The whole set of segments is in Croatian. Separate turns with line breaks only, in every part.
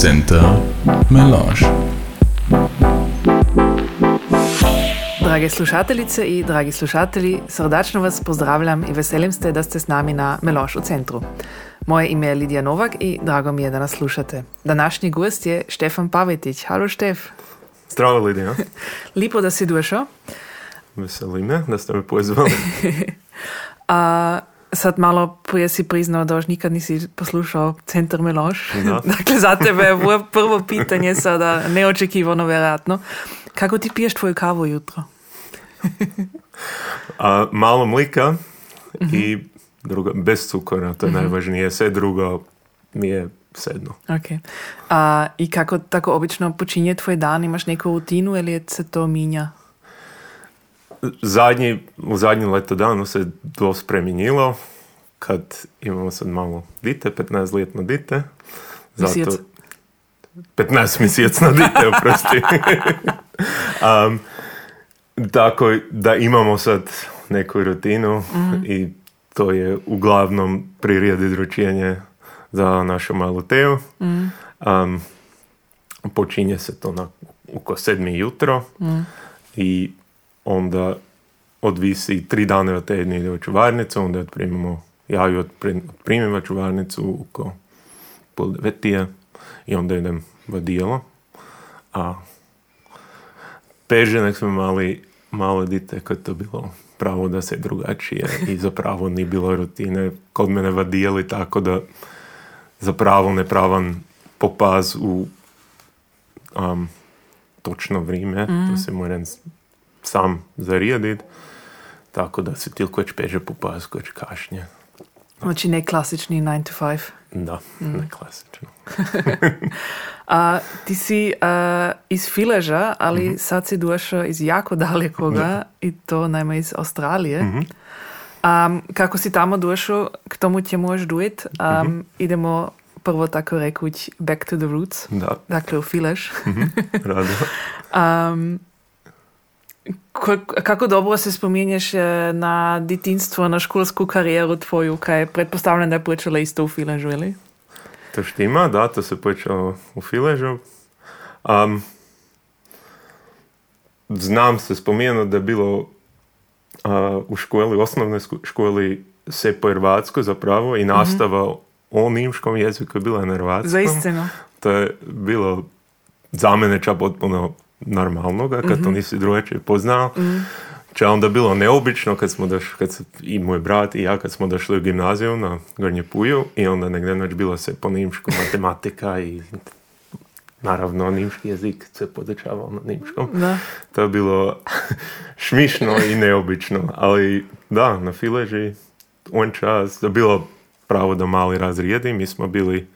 Center Melange.
Drage slušateljice i dragi slušatelji, srdačno vas pozdravljam i veselim se da ste s nami na Meloš u centru. Moje ime je Lidija Novak i drago mi je da nas slušate. Današnji gost je Štefan Pavetić. Halo Štef.
Zdravo Lidija.
Lipo da si došao.
Veseli me da ste me pozvali.
A sad malo prije si priznao da još nikad nisi poslušao Centar Meloš.
Da.
dakle, za tebe je prvo pitanje sada neočekivano vjerojatno. Kako ti piješ tvoju kavu jutro?
A, malo mlika i drugo, bez cukora, to je najvažnije. Sve drugo mi je sedno.
Ok. A, I kako tako obično počinje tvoj dan? Imaš neku rutinu ili se to minja?
Zadnji, u zadnji leto danu se to spremenilo kad imamo sad malo dite, 15 ljetno dite.
Mjesec.
15 mjesecno dite, oprosti. um, tako da imamo sad neku rutinu i to je uglavnom pririjedi dručenje za našu malu Teju. Um, počinje se to na oko sedmi jutro i onda odvisi tri dane od tedna ide u čuvarnicu, onda otprimimo, ja ju otprimim u čuvarnicu oko pol devetije i onda idem v dijelo. A peže nek smo mali malo dite kad to bilo pravo da se drugačije i zapravo ni bilo rutine kod mene vadijeli tako da zapravo nepravan popaz u um, točno vrijeme, to se moram sam zarijedit, tako da se tilko već peže popaz koč kašnje.
Znači ne klasični 9 to 5.
Da, ne klasično.
A ti si a, iz Fileža, ali sad si došao iz jako dalekoga i to najme iz Australije. A, kako si tamo došao, k tomu ti možeš dujet. A, Idemo prvo tako rekuć back to the roots,
Da,
dakle u Filež.
rado.
Um, kako dobro se spominješ eh, na detinstvo, na školsku karijeru tvoju, kaj pretpostavljam da je počela isto u Filežu, ili?
To štima, da, to se počelo u Filežu. Um, znam se spomenuo da je bilo a, u školi, osnovnoj školi se po hrvatsko zapravo i nastava o nimškom jeziku je bila na hrvatskom.
Zaistino.
To je bilo za mene čak potpuno normalnoga, kad to nisi drugačije poznao. Če onda bilo neobično kad smo došli, kad se, i moj brat i ja kad smo došli u gimnaziju na Gornje Puju i onda negdje noć bilo se po nimšku matematika i naravno nimški jezik se podučavao na nimškom.
Da.
To je bilo šmišno i neobično, ali da, na Fileži on čas, to bilo pravo da mali razrijedi, mi smo bili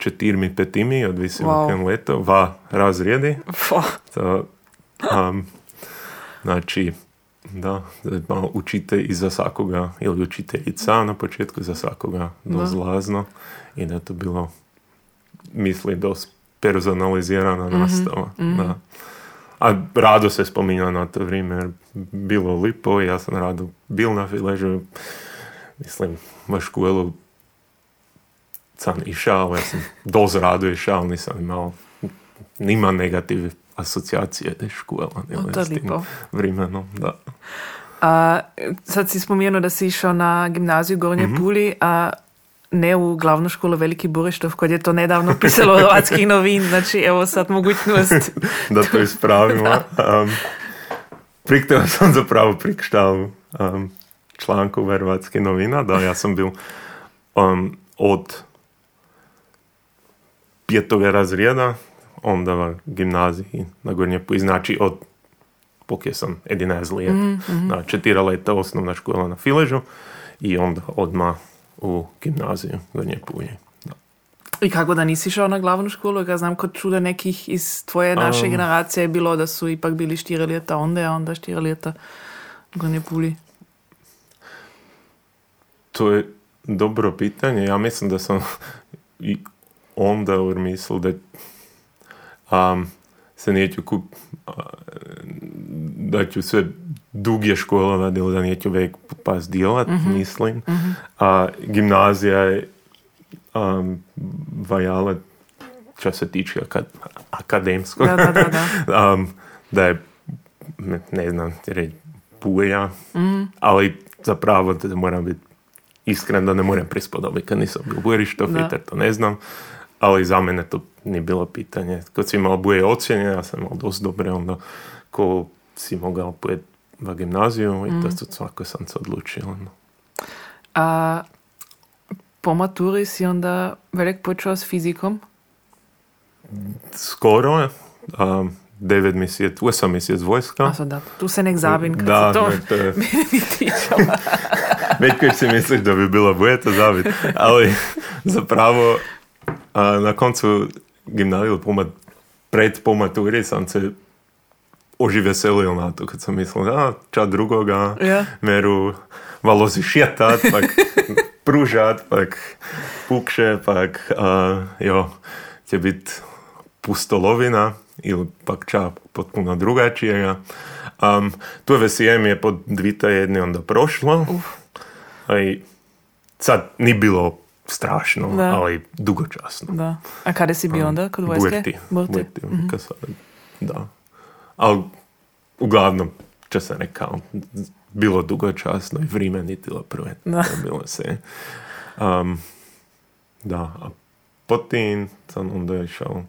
četirmi, petimi, odvisi
Wow.
wow. leto, va razrijedi.
Fo.
To, um, znači, da, učite i za svakoga, ili učiteljica na početku za svakoga dozlazno i da to bilo, misli, dosta personalizirana nastava. Da. A rado se spominja na to vrijeme, jer bilo lipo, ja sam rado bil na filežu, mislim, v školu sam išao, ja sam doz rado išao, nisam imao nima negativne asocijacije te škola.
O, to je lipo.
Vremenom, da.
A, sad si spomenuo da si išao na gimnaziju Gornje Puli, a ne u glavnu školu Veliki Burištov, kod je to nedavno pisalo u hrvatskih novin, znači evo sad mogućnost.
da to ispravimo. Um, prikteo sam zapravo prikštal um, članku v Hrvatske novina, da ja sam bil um, od petoga razreda, onda v gimnaziji na Gornje Puj, znači od pokje sam 11 let, na četiri leta osnovna škola na Filežu i onda odmah u gimnaziju Gornje Pulje. Da.
I kako da nisi išao na glavnu školu, ja znam kod čuda nekih iz tvoje naše
Um.
generacije je bilo da su ipak bili štiri leta onda, a onda štiri leta u Gornje.
To je dobro pitanje. Ja mislim da sam onda mislil, da um, se neću kup, da ću sve dugje školovati ili da neću vek pas djelat, mislim. A gimnazija je um, vajala čo se tiče akad, akademskog,
Da, da, da, da.
um, da je, ne, ne znam, reći buja, ali zapravo da moram biti iskren da ne moram prispodobiti kad nisam bio bujerišto
Da.
fiter, to ne znam, ali za mene to nije bilo pitanje. Kad si imao buje ocjene, ja sam imao dosta dobre, onda ko si mogao pojet na gimnaziju i to su svako sam se.
A po maturi si onda velik počeo s fizikom?
Skoro, um, devet mjesec, osam mjesec vojska.
Also da, tu se nek zavin, kad
Da,
se to
ne, je-
mene bi.
Već kad si misliš da bi bilo bujeta zavit, ali zapravo a, na koncu gimnazije po mat- pred po maturi sam se oživeselio na to kad sam mislil, a ča drugoga,
Ja.
meru malo si šjetat, pak pružat, pak pukše, pak a, jo, će bit pustolovina ili pak ča potpuno drugačijega. Um, to veselje mi je po dvita jedni onda prošlo. A i sad ni bilo strašno,
Da.
ali dugočasno.
Da. A kada si bio onda kod vojske?
Burti.
Burti.
Burti, kad sam- da. Ali uglavnom, če sam rekao, bilo dugočasno i vrijeme nitilo prve.
Da.
Bilo se. Um, da, a potim sam onda išao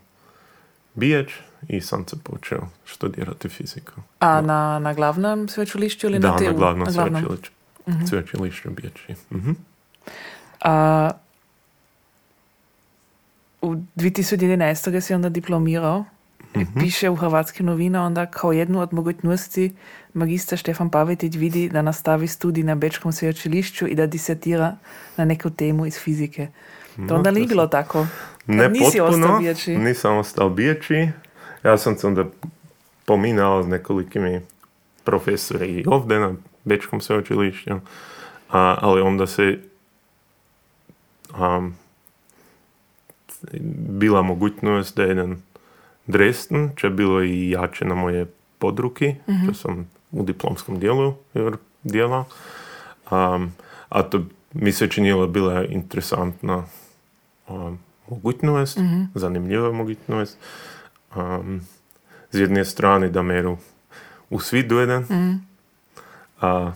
biječ i sam se počeo študirati fiziku.
A na, na glavnom sveučilištu ili
Da,
na TU?
na glavnom
Na glavnom.
sveučilištu. Sveučilištu biječi. Mhm.
A, u 2011. si onda diplomirao i piše u Hrvatski novina onda kao jednu od mogućnosti magistra Štefan Pavetić vidi da nastavi studij na Bečkom sveučilištu i da disertira na neku temu iz fizike. To onda
to sam-
bilo tako.
Ne
nisi
potpuno,
bijeći.
nisam ostao bijeći. Ja sam se onda pominao s nekolikimi profesori i ovdje na Bečkom sveučilištu, a, ali onda se um, bila mogućnost da jedan Dresden, će bilo i jače na moje podruki, što sam u diplomskom dijelu dijela. Um, a to mi se činilo bila interesantna um, mogućnost, zanimljiva mogućnost. Um, z jedne strane da meru u svi dojeden, a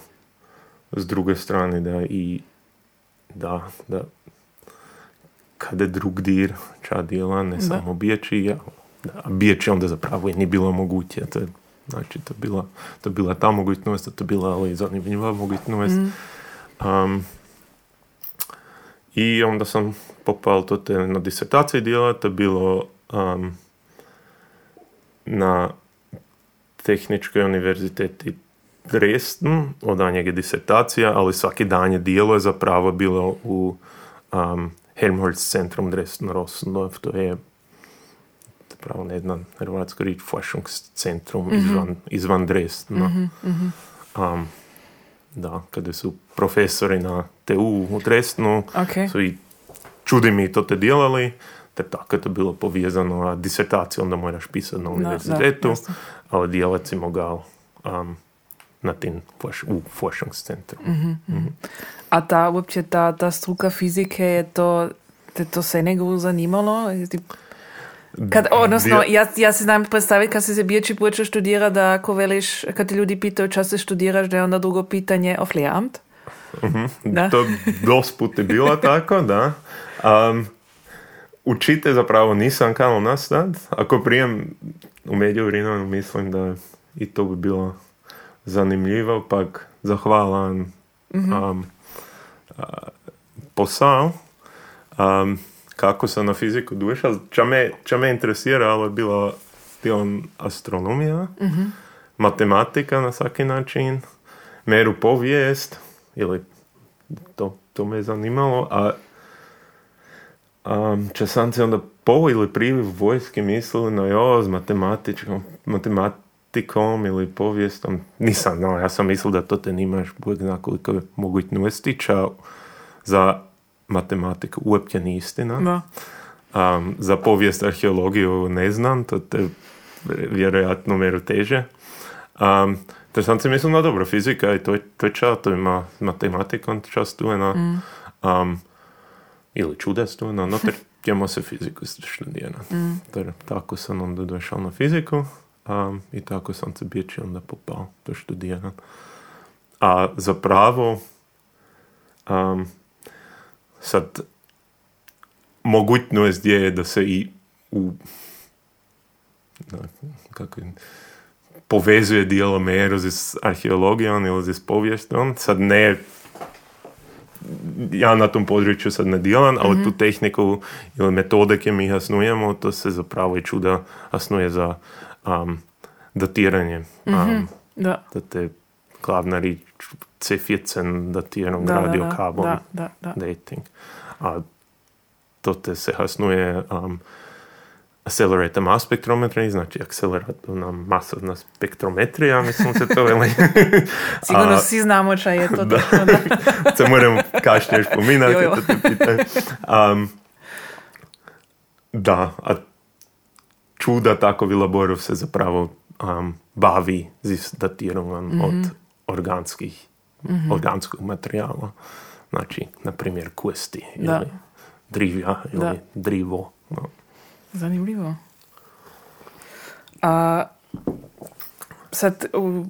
s druge strane da i da, da kada drugdje ča djela, ne samo bijeći, ja, da, a bijeći onda zapravo i nije bilo moguće. To je, znači, to bila, to bila ta mogućnost, to bila ali zanimljiva mogućnost. Um, I onda sam popal to te na disertaciji dijela, to je bilo um, na Tehničkoj univerziteti Dresden, od njega disertacija, ali svaki dan je dijelo je zapravo bilo u um, Helmholtz centrum Dresden Rossendorf, to je zapravo ne znam hrvatsko riječ Forschungscentrum izvan, izvan Dresdena. Um, da, kada su profesori na TU u Dresdenu,
Ok.
su i čudi mi to te djelali, te tako je to bilo povezano, a disertaciju onda moraš pisati na univerzitetu,
jasno.
ali djelat si mogao um, na forš- u Forschungscentru.
A ta uopće ta, ta struka fizike je to, te to se nego zanimalo? Ti- Kad, odnosno, ja, ja si znam predstaviti kad si se bijeći počeo študira da ako veliš, kad te ljudi pitaju čas se študiraš, da je onda drugo pitanje auf Lehramt. Da.
To dost put je bilo tako, da. Um, učite zapravo nisam kao nastat. Ako prijem u međuvremenu mislim da i to bi bilo zanimljivo, pak zahvalan um, a, posao. Um, kako sam na fiziku došao, ča me, ča me interesiralo je bila bila astronomija, matematika na svaki način, meru povijest, ili to, to me je zanimalo, a um, če sam se onda po ili prije vojske mislili, no jo, s matematičkom, matematikom ili povijestom, nisam znao, ja sam mislil da to te nimaš bog zna koliko je mogućnosti, za matematiku uopće ni istina.
Da.
Um, za povijest arheologiju ne znam, to te vjerojatno meru teže. Um, te sam si mislil, no dobro, fizika to je, to je ča, to ima matematikom ča studena. Um, ili čuda studena, no te ćemo se fiziku studirati. Mm. Tako sam onda došao na fiziku um, i tako sam se bići onda popao do študiranja. A zapravo um, sad mogućnost je da se i u kako je, povezuje dijelom erozi s arheologijom ili s povijestom. Sad ne ja na tom području sad ne djelam, ali tu mhm. tehniku ili metodike mi hasnujemo, to se zapravo i čuda hasnuje za um, datiranje. Um, mm Da. da te glavna rič C14 datiran radio kabel dating. A to te se hasnuje um, accelerate mass spektrometri, znači akceleratorna masovna spektrometrija, mislim se to veli.
Sigurno svi znamo čaj je to.
Da, da. se moram kašnje još pominati. Um, da, a čuda takovi laborov se zapravo um, bavi z datiranjem mm-hmm. od organskih, mm-hmm. organskog materijala. Znači, na primjer, kuesti ili drivja ili drivo. No.
Zanimljivo. A sad, u,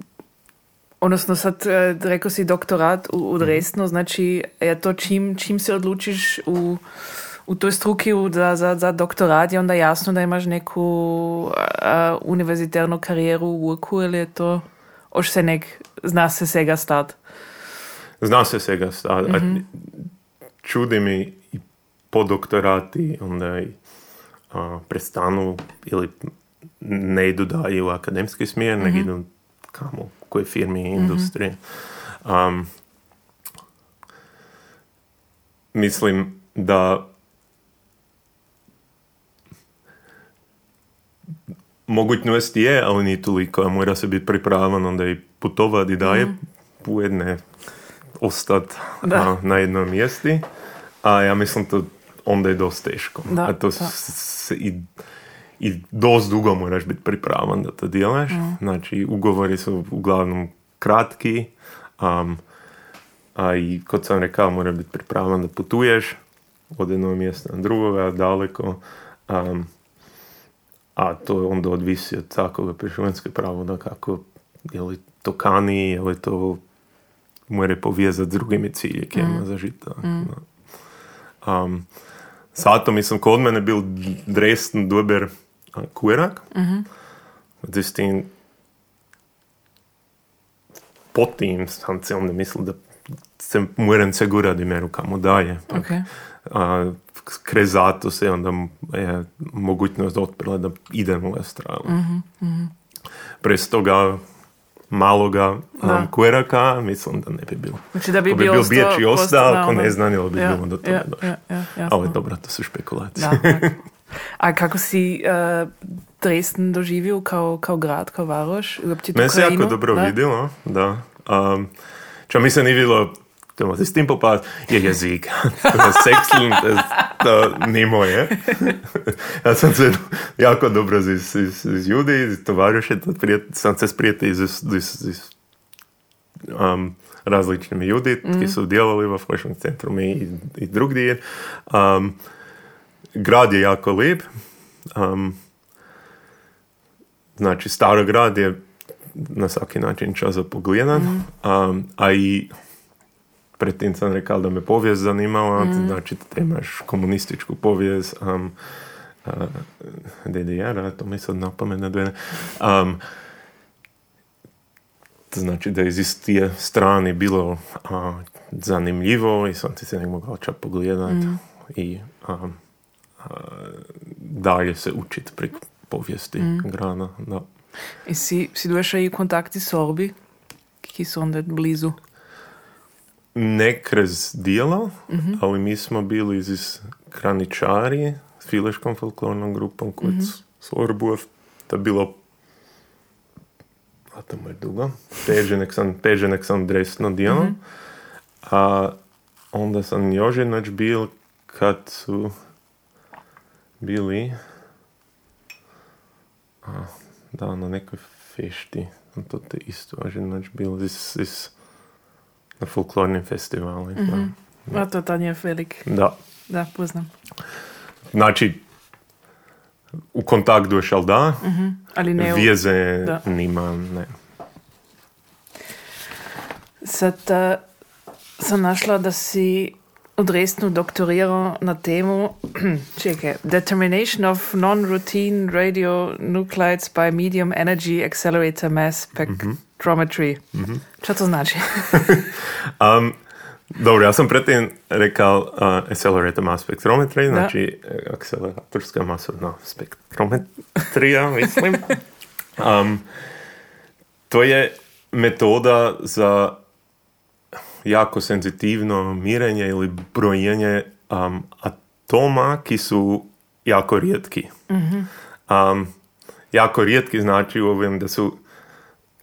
odnosno sad, e, rekao si doktorat u, u mhm. znači je to čim, čim se odlučiš u, u toj struki za, za, za doktorat je onda jasno da imaš neku a, univerziternu karijeru u Urku ili je to oš se nek, zna se sega stat?
Zna se sega stat. Mm-hmm. Čudi mi i po doktorati, onda i a, prestanu ili ne idu dalje u akademski smjer, mm-hmm. nego idu kamo, u koje firmi i industrije. Um, mislim da mogućnost je, ali nije toliko. Mora se biti pripravan onda i putovati i daje mm. ujedne ostati na jednom mjesti. A ja mislim to onda je dosta teško. Da, A to se i, i dosta dugo moraš biti pripravan da to djelaš. Mm. Znači, ugovori su uglavnom kratki, um, a i kod sam rekao, mora biti pripravan da putuješ od jednog mjesta na drugoga, daleko. Um, a to onda odvisi od takvog pravo pravoda kako je li to kani, je li to mora povezati s drugimi cilje mm. za žita. Mm. Um, Sato, mislim, kod mene bil Dresden dober korak. Mm-hmm. s tem potem sam se onda mislil, da se moram segurati me rukamo dalje. Okay. A, kraj zato se onda je mogućnost odprla da idem u Australiju. Mm-hmm. Mm-hmm. Prez toga maloga um, koraka, mislim da ne bi bilo.
Znači da bi,
bi
bio
bijeći ostao, ako ne znanilo bi ja, bilo do toga ja, došlo. Ja, ja, Ali dobro, to su špekulacije. Da,
A kako si uh, Dresden doživio kao, kao grad, kao varoš?
Meni se jako dobro da? vidjelo, da. Um, čo mi se ni bilo to s tim popad je jezik. to, to ni moje. ja sam se jako dobro z, z, z, z ljudi, z tovariše, sam se sprijatelj z, z, z um, različnimi ljudi, mm. ki so delali v Fošnem centru i, i drugdje. Um, grad je jako lep. Um, znači, staro grad je na svaki način čas za pogledan, mm. um, a i predtem sam rekao da me povijest zanimala, mm. znači da imaš komunističku povijest, um, uh, DDR, to mi sad napomene dve. Um, znači da iz istije strane bilo uh, zanimljivo i sam ti se ne mogao čak pogledat mm. i um, uh, dalje se učiti pri povijesti mm. grana. Da.
I si, si došao i kontakti s Orbi, ki su onda blizu?
Ne kroz dijela, mm-hmm. ali mi smo bili iz Kraničari s Fileškom folklornom grupom kod mm-hmm. Sorbuov. To je bilo a to mu je dugo. Peženek sam, peženek sam dresno dijelo. Mm-hmm. A onda sam još jednač bil kad su bili a, da, na nekoj fešti. To te isto još jednač bil iz, iz na folklornim festivalima. Mm-hmm.
A to Tanja Felik.
Da.
Da, poznam.
Znači, u kontakt došao da,
Ali ne u-
vjeze
Da.
nima, ne.
Sad uh, sam našla da si u Dresdnu doktorirao na temu čekaj, Determination of Non-Routine Radionuclides by Medium Energy Accelerator Mass Spectrometry. Čo to znači?
Um, dobro, ja sam pretim rekao uh, accelerator mass spectrometry, znači eh, akceleratorska masovna spektrometrija, mislim. Um, to je metoda za jako senzitivno mirenje ili brojenje um, atoma ki su jako rijetki. Um, jako rijetki znači u ovim da su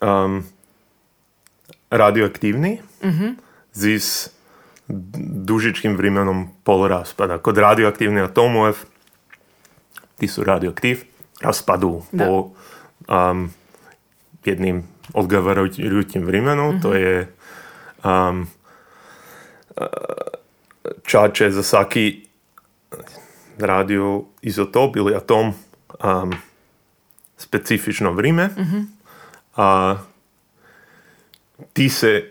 um, radioaktivni z dužičkim vremenom poloraspada. Kod radioaktivnih atomov, ti su radioaktiv, raspadu
Da.
po um, jednim odgovarajućim vremenu, to je um, čače za svaki radioizotop ili atom um, specifično vrijeme, a ti se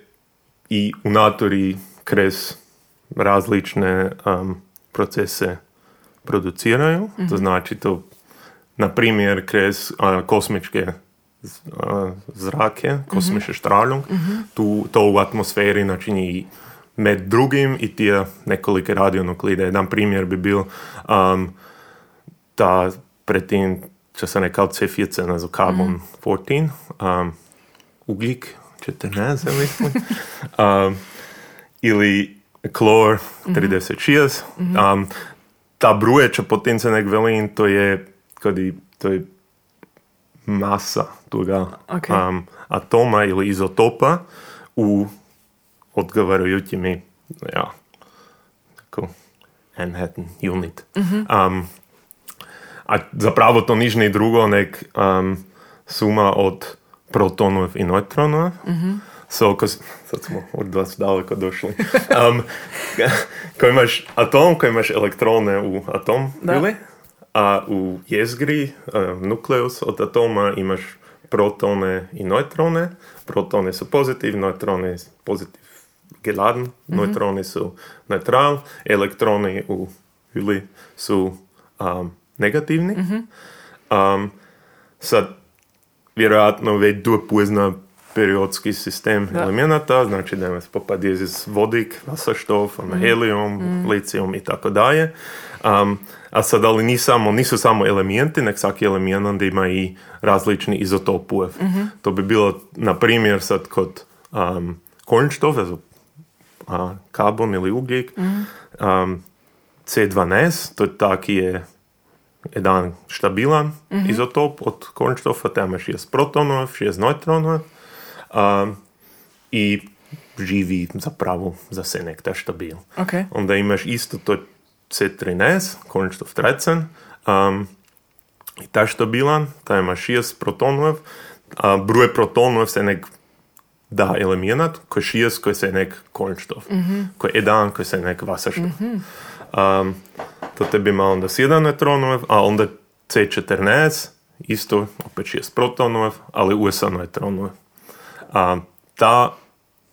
i unatori kroz različne um, procese produciraju. To znači to, na primjer, kroz a, kosmičke zrake, kosmične strahlung, tu, to u atmosferi načini med drugim i tije nekolike radionuklide. Jedan primjer bi bil um, ta predtem, če se nekaj cefice na carbon 14, um, ugljik 14, mislim. um, ili klor 36. Um, ta bruje, če potem se nek velin, to je, kadi, to je masa toga
Ok.
um, atoma ili izotopa u odgovarajućimi, ja, tako, Manhattan unit. Um, a zapravo to nič ni drugo, nek um, suma od protonov i neutronov. So, ko, sad smo od vas daleko došli. Um, ko imaš atom, ko imaš elektrone u atom,
Da.
ili? a u jezgri, um, nukleus od atoma imaš protone i neutrone. Protone su pozitiv, neutrone su pozitiv geladen, neutroni su neutral, elektroni u huli su um, negativni. Um, sad, vjerojatno već du pozna periodski sistem
Da.
elemenata, znači da imaš popadjezis vodik, vasaštov, mm. helium, licijum i tako dalje. Um, a sad, ali ni samo, nisu samo elementi, nek svaki element onda ima i različni izotopuje. To bi bilo, na primjer, sad kod um, also a, karbon ili ugljik, um, C12, to je taki je jedan štabilan izotop od Kohlenstoffa, tam imaš šest protonov, šest neutronov um, i živi zapravo za se nek ta štabil.
Ok.
Onda imaš isto to C13, Kohlenstoff 13, um, i ta štabilan, ta ima šest protonov, a broj protonov se nek da eliminat, ko je šest, ko se nek Kohlenstoff, ko je jedan, ko se nek Wasserstoff. Um, to tebi ima onda 7 neutronov, a onda C14, isto, opet 6 protonov, ali USA neutronov. A, ta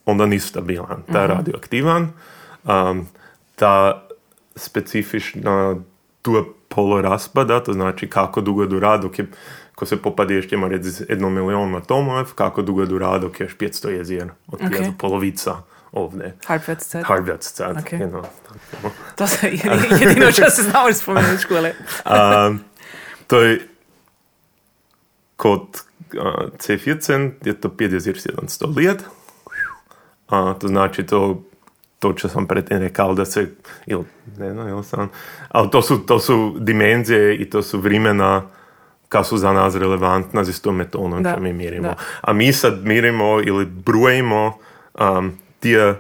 onda nisu stabilan, ta je radioaktivan, um, ta specifična tu poloraspada, to znači kako dugo dura dok je ko se popade ještě ima reci jedno milion atomov, kako dugo dura dok je još 500 jezijer, od
Ok.
okay. polovica ovdje.
Halbwertszeit.
Halbwertszeit,
Ok.
genau.
To se jedino što se znao iz spomenuti u škole.
Um, to je kod uh, C14 je to 5700 let. A, to znači to to čo sam predtým rekao da se ili ne znam ili sam ali to su, to su dimenzije i to su vremena kad su za nas relevantna za tom metodom
Da,
što mi mirimo.
da.
A mi sad mirimo ili brujemo um, tije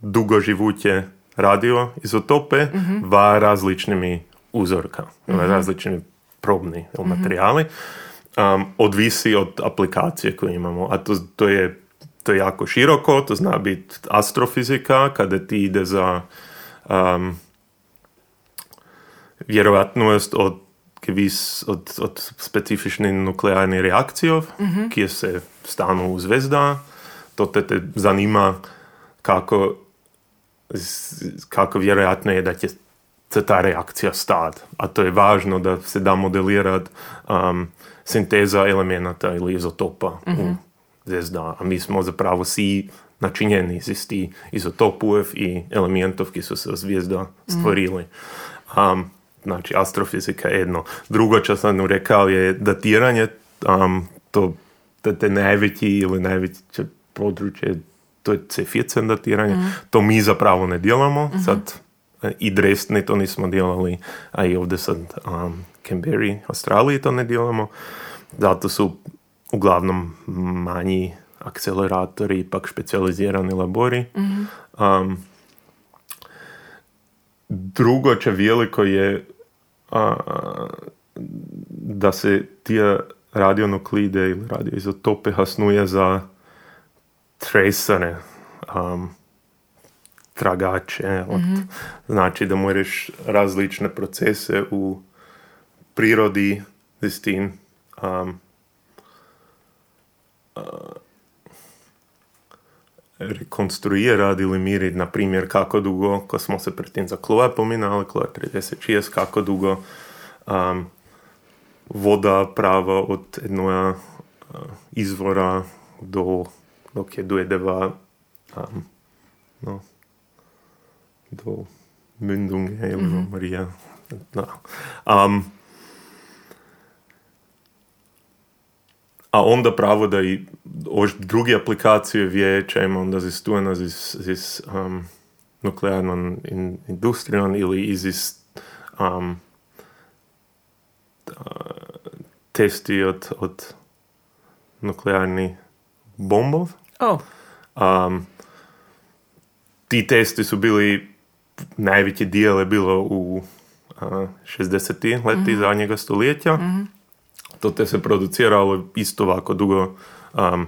dugoživuće radio izotope va različnimi uzorka, različni probni materijali. Um, odvisi od aplikacije koju imamo, a to, to je to je jako široko, to zna biti astrofizika, kada ti ide za um, vjerovatnost od gewiss od, od specifičnih nuklearnih reakcijov, ki se stanu u zvezda. To te, te zanima kako, kako vjerojatno je da će se ta reakcija stati. A to je važno da se da modelirati um, sinteza elemenata ili izotopa u zvezda. A mi smo zapravo svi načinjeni iz isti izotopov i elementov, ki su se zvijezda stvorili. Um, znači, astrofizika je jedno. Drugo, čo sam rekao, je datiranje, um, to te, te najveći ili najveće područje, to je ceficen datiranje, to mi zapravo ne djelamo, sad e, i Dresdni to nismo djelali, a i ovdje sad um, Canberra, Australiji to ne djelamo, zato su uglavnom manji akceleratori, ipak specijalizirani labori. Um, drugo će veliko je a, da se tije radionuklide ili radioizotope hasnuje za tresere, um, tragače. Od, Znači da moraš različne procese u prirodi s tim um, rekonstruirati ili miriti, na primjer, kako dugo, ko smo se predtem za Kloja pominali, Kloja 36, kako dugo um, voda prava od jednoja uh, izvora do, dok je dojedeva um, no, do Mündunge ili do Marija. Da. Um, a onda pravo da i ož druge aplikacije ima onda zistujena z, z um, nuklearnom in, industrijom ili iz um, testi od, od nuklearnih bombov.
Oh,
Um, ti testi su bili, najveći dijel je bilo u a, 60. leti zadnjega stoljeća. To te se produciralo isto ovako dugo um,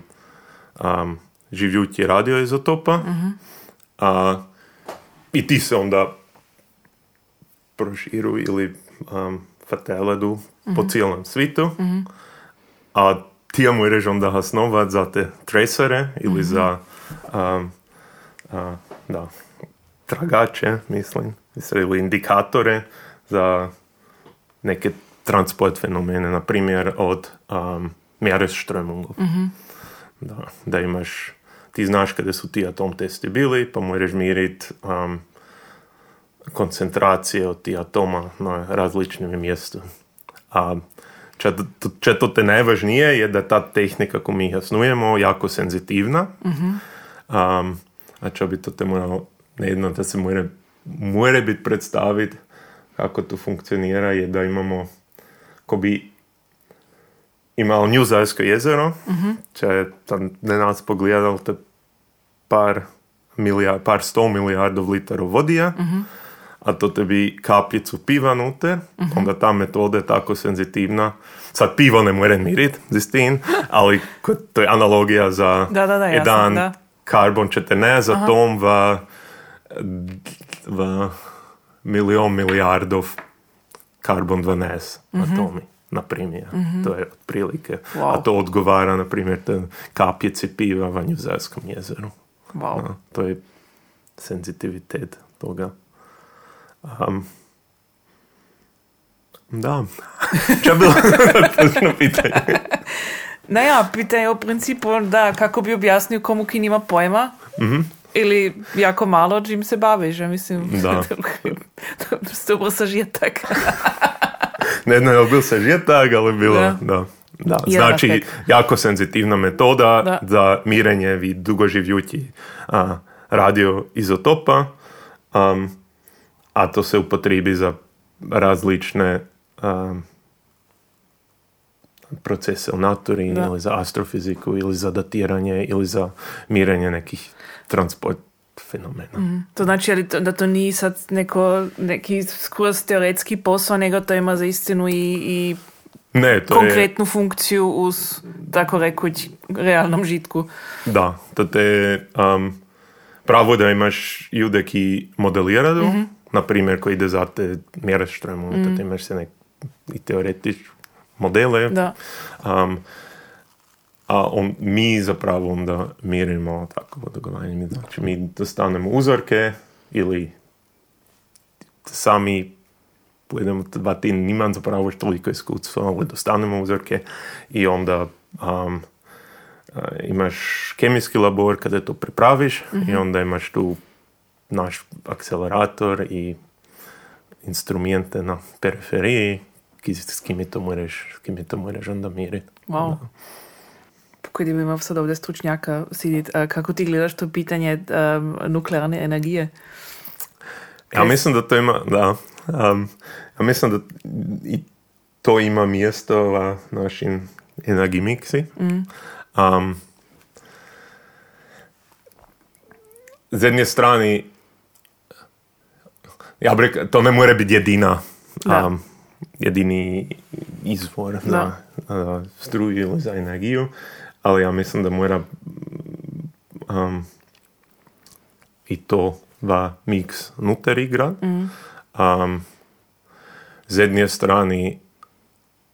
um, življući radioizotopa. A, I ti se onda proširu ili um, fateledu po cijelom svitu. A ti moraš onda hasnovat za te tresere ili za um, a, da, tragače, mislim, ili indikatore za neke transport fenomene, na primjer od um, Meeresströmungov. Da, da imaš, ti znaš kada su ti atom testi bili, pa moraš mjeriti um, koncentracije od tih atoma na različnim mjestu. A če to, če to te najvažnije je da ta tehnika, ko mi ih jasnujemo, jako senzitivna. Um, a če bi to te moralo, nejedno da se mora, mora biti predstaviti kako to funkcionira, je da imamo, ko bi imali Njuzajsko jezero, če tam ne nas pogledali, to je par, milijard, par sto milijardov litarov vodija, a to tebi kapljicu piva nuter, onda ta metoda je tako senzitivna. Sad pivo ne more mirit, zistin, ali to je analogija za
Da, da, da,
jedan
da.
karbon 14 atom v, v milijon milijardov karbon 12 atomi, na primjer. To je otprilike.
Wow.
A to odgovara, na primjer, te kapljici piva v Njuzajskom jezeru.
wow.
Da, to je senzitivitet toga. Um, da. Če je bilo točno pitanje?
No ja, pitanje u principu da kako bi objasnio komu ki nima pojma ili jako malo čim se baviš, ja mislim.
Da.
Dobro sažetak.
Ne li bil sažetak, ali bilo,
Da.
da. da. Znači, jako senzitivna metoda
Da.
za mirenje vid dugoživljuti a, radioizotopa, um, a to se upotribi za različne um, procese u naturi
Da.
ili za astrofiziku ili za datiranje ili za mirenje nekih transport fenomena.
To znači ali to, da to nije sad neko, neki skroz teoretski posao, nego to ima za istinu i, i
Ne, to je...
konkretnu funkciju uz, tako rekuć, realnom žitku.
Da, to te um, pravo da imaš ljude ki modeliraju na primjer, koji ide za te mjere strömom, mm. imaš se nek i teoretič modele.
Da.
Um, a on, mi zapravo onda mirimo tako dogodanje. Znači, mi dostanemo uzorke ili sami pojedemo dva ti nimam zapravo još toliko iskustva, ali dostanemo uzorke i onda um, imaš kemijski labor kada to pripraviš i onda imaš tu naš akcelerator i instrumente na periferiji s kime to moraš, s kime to moraš onda miriti.
Wow. Koji bi imao sad ovdje stručnjaka sidit, kako ti gledaš to pitanje um, nuklearne energije?
Ja mislim da to ima, da, um, ja mislim da i to ima mjesto v našim energimiksi. Mm. Um, z jedne strani, ja bih to ne more biti jedina, um, jedini izvor za uh, struju ili za energiju, ali ja mislim da mora um, i to v mix nuter igra. Mm. Um, z jedne strani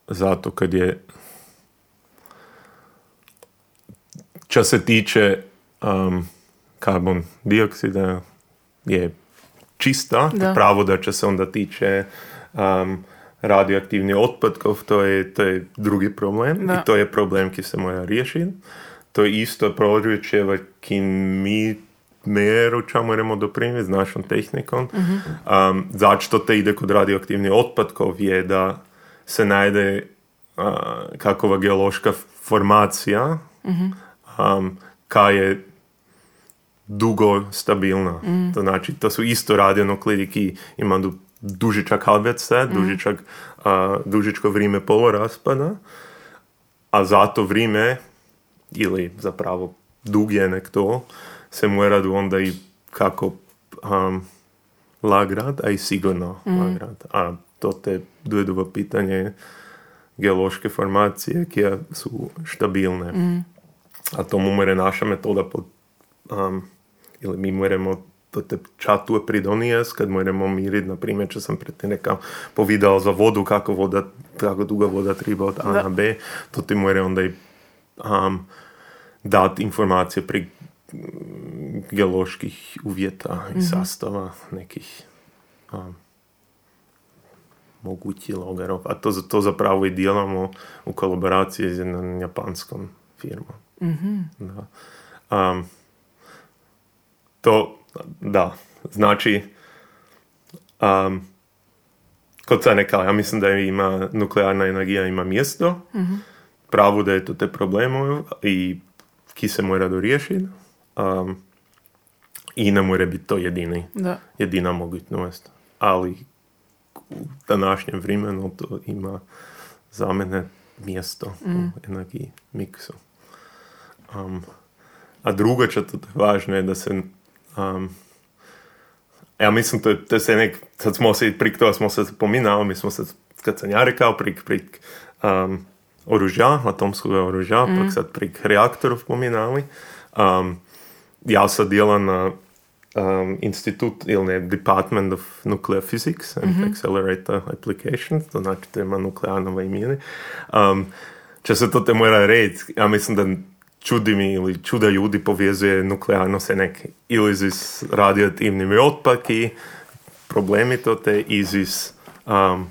zato, kad je čo se tiče um, karbon dioksida je čista, da. pravo da će se onda tiče um, radioaktivnih otpadkov, to je, to je drugi problem da. i to je problem ki se mora riješiti. To je isto područje, ki mi meru čemu moramo doprinijeti s našom tehnikom. Uh-huh. Um, zašto te ide kod radioaktivnih otpadkov je da se najde uh, kakova geološka formacija uh-huh. um, ka je dugo stabilna. Uh-huh. To znači, to su isto radionuklidi ki imaju dužičak halbjace, uh-huh. dužičak, uh, dužičko vrijeme poloraspada, a zato vrijeme ili zapravo dug je nek to, se mora onda i kako um, lagrat, a i sigurno mm. lagrat. A to te dovedu pitanje geološke formacije, koje su stabilne. Mm. A tomu more naša metoda pod, um, ili mi moramo čatu pridonijas, kad moramo miriti, na primjer, če sam pred neka povidao za vodu, kako, voda, kako duga voda treba od A na B, to ti mora onda i um, dati informacije pri geoloških uvjeta i mhm. sastava nekih a, mogućih logarov. A to, to zapravo i djelamo u kolaboraciji s jednom japanskom firmom. mm Da. Um, to, da, znači um, kod neka, ja mislim da ima nuklearna energija ima mjesto, mm pravo da je to te probleme i ki se mora doriješiti Um, I ne mora biti to jedini, da. jedina mogućnost. Ali u današnjem vremenu to ima za mene mjesto mm. u energiji miksu. Um, a drugo što to važno je da se um, ja mislim to, to se nek, sad smo se prik toga smo se pominali, mi smo se kad sam ja rekao prik, prik um, oružja, atomskog oružja, mm. pak sad prik reaktorov pominali. Um, ja sad delam na um, institut ili ne, Department of Nuclear Physics and mm-hmm. Accelerator Applications, to znači to ima nuklearnove imene. Um, če se to te mora reći, ja mislim da čudi mi ili čuda ljudi povezuje nuklearno se nek ili s radioaktivnimi otpaki, problemi to te ili s um,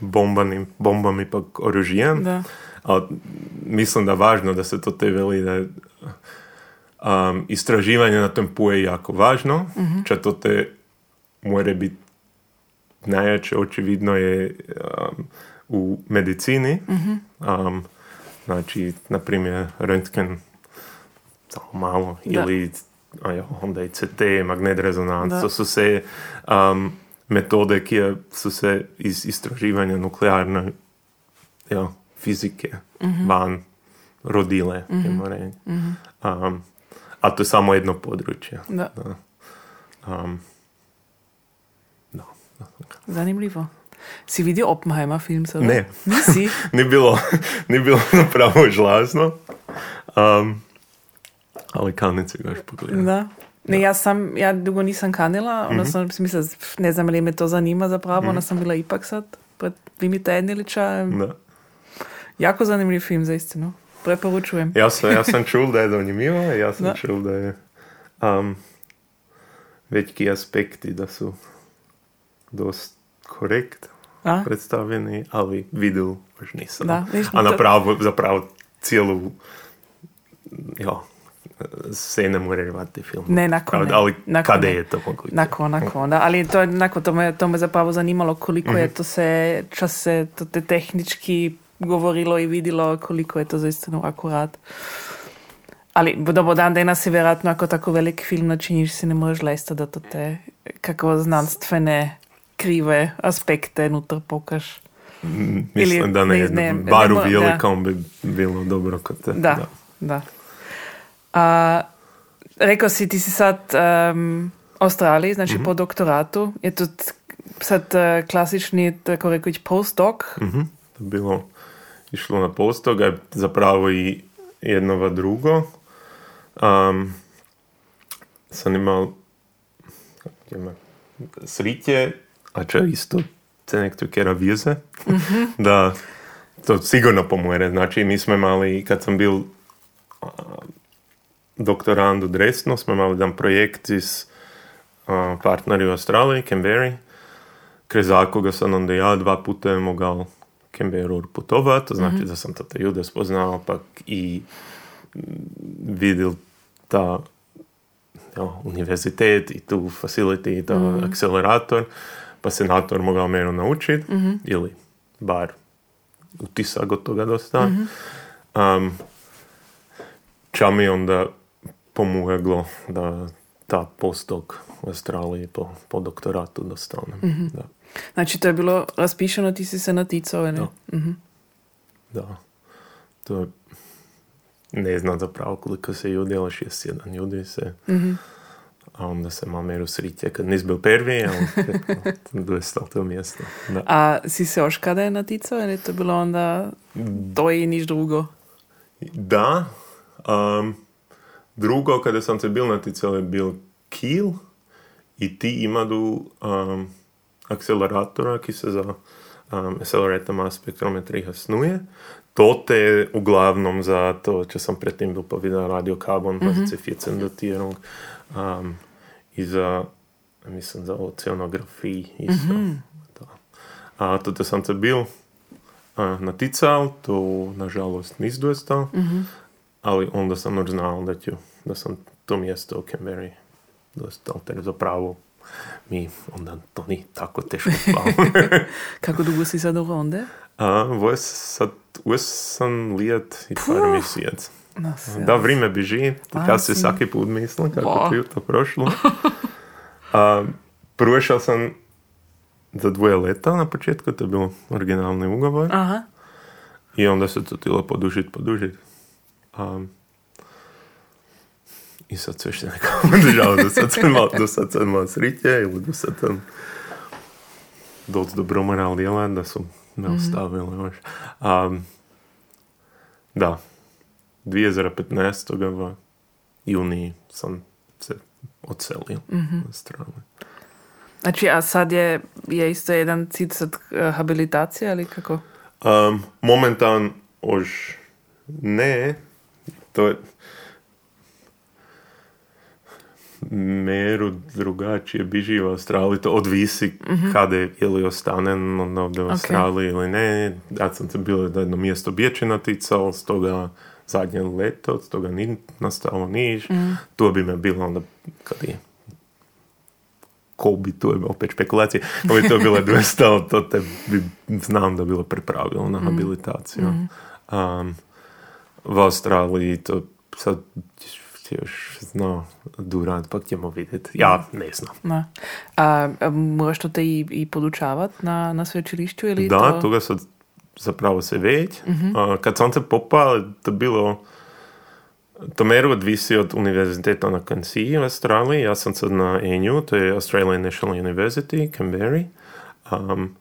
bombanim, bombami pa oružijem. Da. Ali mislim da važno da se to te veli da Um, istraživanje na tom puje je jako važno, mm-hmm. če to te mora biti najjače, očividno je um, u medicini. Mm-hmm. Um, znači, na primjer, röntgen samo malo, da. ili a onda i CT, magnet rezonans, to su se um, metode koje su se iz istraživanja nuklearne ja, fizike mm-hmm. van rodile, mm-hmm. mm-hmm. Um, a to je samo jedno područje.
Da. da. Um,
no.
Zanimljivo. Si vidio Oppenheimer film sada?
Ne.
Nisi?
ni bilo, ni bilo napravo žlazno. Um, ali kanit ga još pogledati.
Da. Ne, ja sam, ja dugo nisam kanila, onda sam si mislila, ne znam li me to zanima zapravo, onda sam bila ipak sad pred dvimi tedni čajem.
Da.
Jako zanimljiv film za istinu. Preporučujem.
Ja sam, ja sam čul da je zanimljivo, ja sam
Da.
čul da je um, većki aspekti da su dost korekt
A?
predstavljeni, ali videl baš nisam.
Da,
A napravo, zapravo cijelu ja, se ne more revati film.
Ne, nakon ne.
Ali
Nakon
kada
ne.
je to moguće?
Nakon, nakon, da. Ali to, je- nakon to me, to me zapravo zanimalo koliko
Mhm.
je to se, čas se to te tehnički govorilo i vidilo koliko je to zaistinu akurat. Ali dobro, dan danas si vjerojatno ako tako velik film načiniš si ne možeš lesta da to te kako znanstvene krive aspekte nutar pokaš.
Mislim
Ili
da ne,
ne- ne- ne
velikom bi bilo dobro kod te.
Da, da. A, rekao si, ti si sad um, Australiji, znači po doktoratu. Je to sad uh, klasični, tako rekoć, postdoc.
Mhm, to je bilo išlo na postog, a zapravo i jednova drugo. Um, sam imao sritje, a če isto se nekto kjera vize, da to sigurno pomore. Znači, mi smo imali, kad sam bil doktorand u Dresdnu, smo imali jedan projekt iz a, partneri u Australiji, Canberra, kraj koga sam onda ja dva puta mogao Canberra putovati, to znači da sam tada ljude spoznao, pak i mm, vidjel ta ja, univerzitet i tu facility i ta akcelerator, pa se na to mogao meno naučiti, ili bar utisak od toga dosta. Um, ča mi onda pomoglo da ta postdoc u Australiji po, po doktoratu dostanem. Da.
Znači, to je bilo raspišeno, ti si se naticao, ne?
Da. Da. To je, ne znam zapravo koliko se ljudi, ali šest, sedam ljudi se. A onda se malo meru sritje, kad nis bil prvi, ali dostal to mjesto. Da.
A si se još kada je naticao, ili je to bilo onda to i niš drugo?
Da. Um, drugo, kada sam se bil naticao, je bil Kiel i ti imadu um, akceleratora, ki se za um, acceleratorma spektrometrija snuje. To te je uglavnom za to, če sem predtem bil pa videl radiokarbon, pa za Ceficendotierung um, i za, mislim, za oceanografiji isto. Da. A to sam se bil a, natical, to nažalost nis dostal, ali onda sam još znao da, ću, da sam to mjesto u Canberra dostal, ter zapravo mi onda to ni tako teško.
Kako dugo si sad Ronde?
A, ovo sad, osam let i par mjesec.
Se-
Da, vrijeme beži, ja si
si.
svaki put mislim kako ti je to prošlo. A, prošao sam za dvoje leta na početku, to je bio originalni ugovor.
Aha.
I onda se to tilo podužit, podužit. Um, и, соответственно, кому лежал до Саценмалс Рите или до Сацен... Dots do Bromerā lielā, tas nav stāvēlējuši. Um, да, две в júnii som sa ocelil mm-hmm. z traumy.
Znači, je, je isto jedan cit sad eh, habilitacija ili?
Um, momentan už ne, to je meru drugačije biži u Australiji, to odvisi kada je ili ostanem ovdje u Australiji ili ne. Ja sam se bilo da jedno mjesto biječe naticao, s toga zadnje leto, od toga ni nastalo niš. To bi me bilo onda kad je ko bi to je opet špekulacije, ko bi to bilo dostalo, to te bi, znam da bilo prepravilo na habilitaciju. Um, v Australiji to sad još zna Durant, pa ćemo vidjeti. Ja ne znam.
No. A, a moraš to te i, i na, na sveučilištu ili
Da,
to...
toga sad zapravo se već. A, kad sam se popao, to bilo to meru odvisi od univerziteta na Cansiji u Australiji. Ja sam sad na ANU, to je Australian National University, Canberra. Um,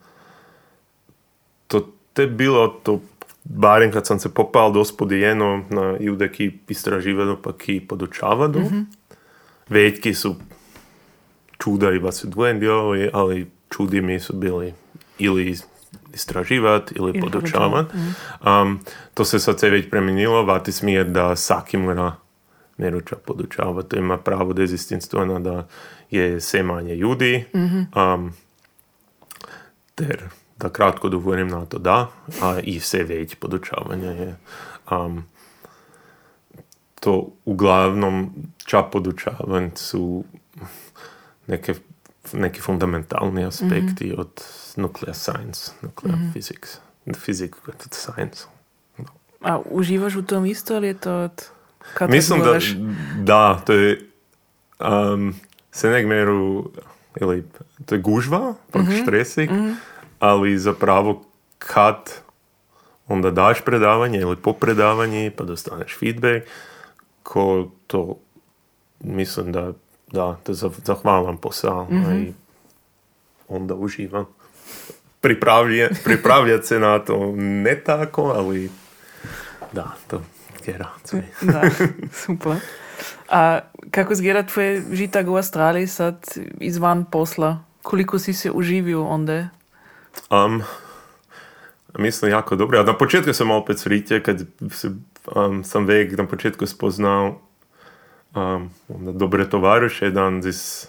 to te bilo to barem kad sam se popal dospodi eno na ljude ki istraživaju pa ki podučavaju. veljki su čuda su dvojen dijelovi, ali čudi mi su bili ili istraživati ili
Ili
podučavati. Um, to se sad se već premenilo, vati smije da saki mora neruča podučavati. To ima pravo dezistinstveno da je sve manje ljudi. Um, ter takrat, ko dovolim na to, da, a, i vse več podučavanja je. Um, to v glavnem čas podučavanj su neke, neki fundamentalni aspekti mm -hmm. od nuclear science, nuclear mm -hmm. physics, fizik kot science. No.
A uživaš v tom isto ali je to od kada
Mislim da, da, to je um, se nekmeru ili to je gužva, pak mm -hmm. štresik, mm -hmm. Ali zapravo kad onda daš predavanje ili po predavanju pa dostaneš feedback, ko to mislim da da, to je za- zahvalan posao i onda uživam. Pripravlje, pripravljati se na to ne tako, ali da, to je sve.
Da, super. A kako izgleda tvoje žitak u Australiji sad izvan posla? Koliko si se uživio onda?
Um, mislim jako dobro. Ja na početku sam opet sritje kad se, um, sam vek na početku spoznao um, dobre tovaruše, jedan iz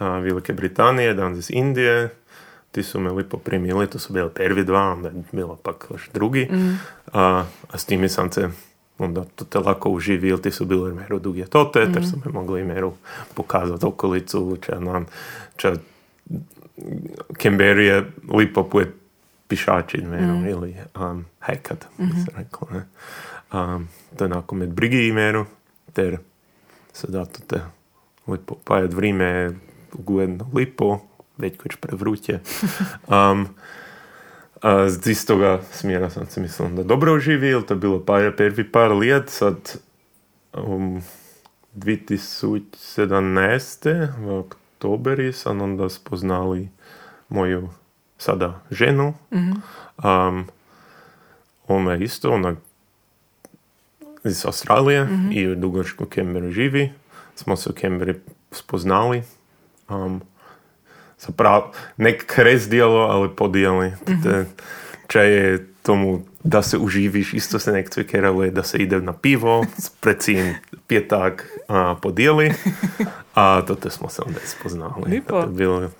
uh, Velike Britanije, jedan iz Indije. Ti su me lipo primili, to su bili prvi dva, onda je bilo pak još drugi. A, a s timi sam se onda to te lako uživio, ti su bili meru duge tote, ter su me mogli meru pokazati okolicu, če nam, če Canberra je lipo puje pišači meru, ili um, hajkat, bi se reklo, ne. Um, to je onako med brigi imeru, ter se da to te lipo pajat vrime ugodno lipo, već koč prevrutje. Um, a z istoga smjera sam se mislim da dobro uživio, to je bilo par, prvi par let, sad um, 2017. v oktoberi sam onda spoznali moju sada ženu. Um, ona je isto, ona iz Australije i u Dugošku Canberra živi. Smo se u Canberra spoznali. Um, zapravo, nek kres dijelo, ali podijeli. Te, če je tomu da se uživiš, isto se nek cvikerali, da se ide na pivo, precin pjetak a, podijeli, a to te smo se onda spoznali.
Lipo.
To je bilo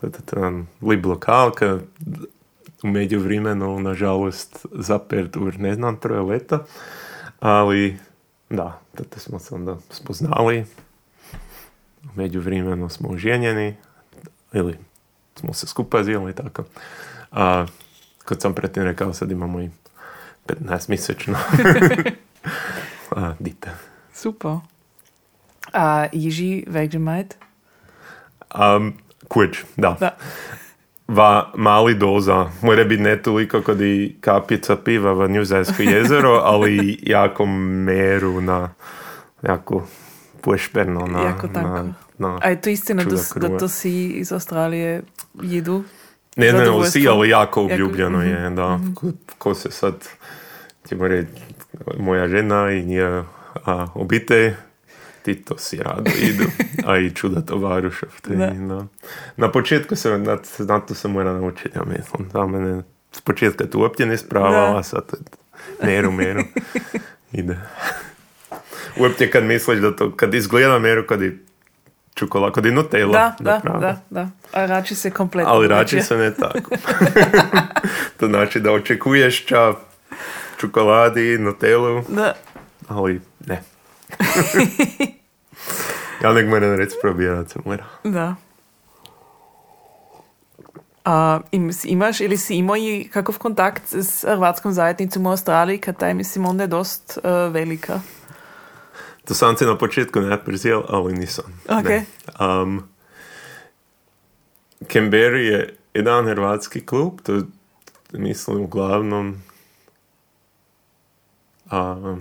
lip lokal, ka u međuvremenu, nažalost, zapert u ne znam, troje leta, ali da, to te smo se onda spoznali. U međuvremenu smo oženjeni, ili smo se skupa zjeli tako. A kad sam pretim rekao, sad imamo i 15 mjesečno a, dite.
Super. A Jiži Vegemite?
Um, kuć, da.
Da.
Va mali doza, mora biti ne toliko kod i kapica piva v Njuzajsko jezero, ali jako meru na jako pošperno na,
Jako
na, na
A je to istina da, da to si iz Australije jedu?
Ne, ne, vsi, ali jako
Jako-
obljubljeno je, da. Ko, ko se sad, ćemo reći, moja žena i nje a, obitelj, ti to si rado idu, a i čuda tovarušov. te,
Da.
Da. Na početku se, na, na to se mora naučiti, ja mislim. Za mene, s početka tu uopće ne sprava,
Da.
a sad meru, meru, ide. Uopće kad misliš da to, kad izgleda meru, kad je je Nutella.
Da, da, da, da. A rači se kompletno.
Ali rači se ne tako. to znači da očekuješ ča čokoladi, Nutellu,
Da.
ali ne. ja nek moram reći probirati se mora.
Da. A im, imaš ili si imao i kakav kontakt s hrvatskom zajednicom u Australiji, kad taj mislim onda je dost uh, velika.
To sam se na početku ne prezijel, ali nisam.
Ok.
Ne. Um, Canberra je jedan hrvatski klub, to je, mislim uglavnom a,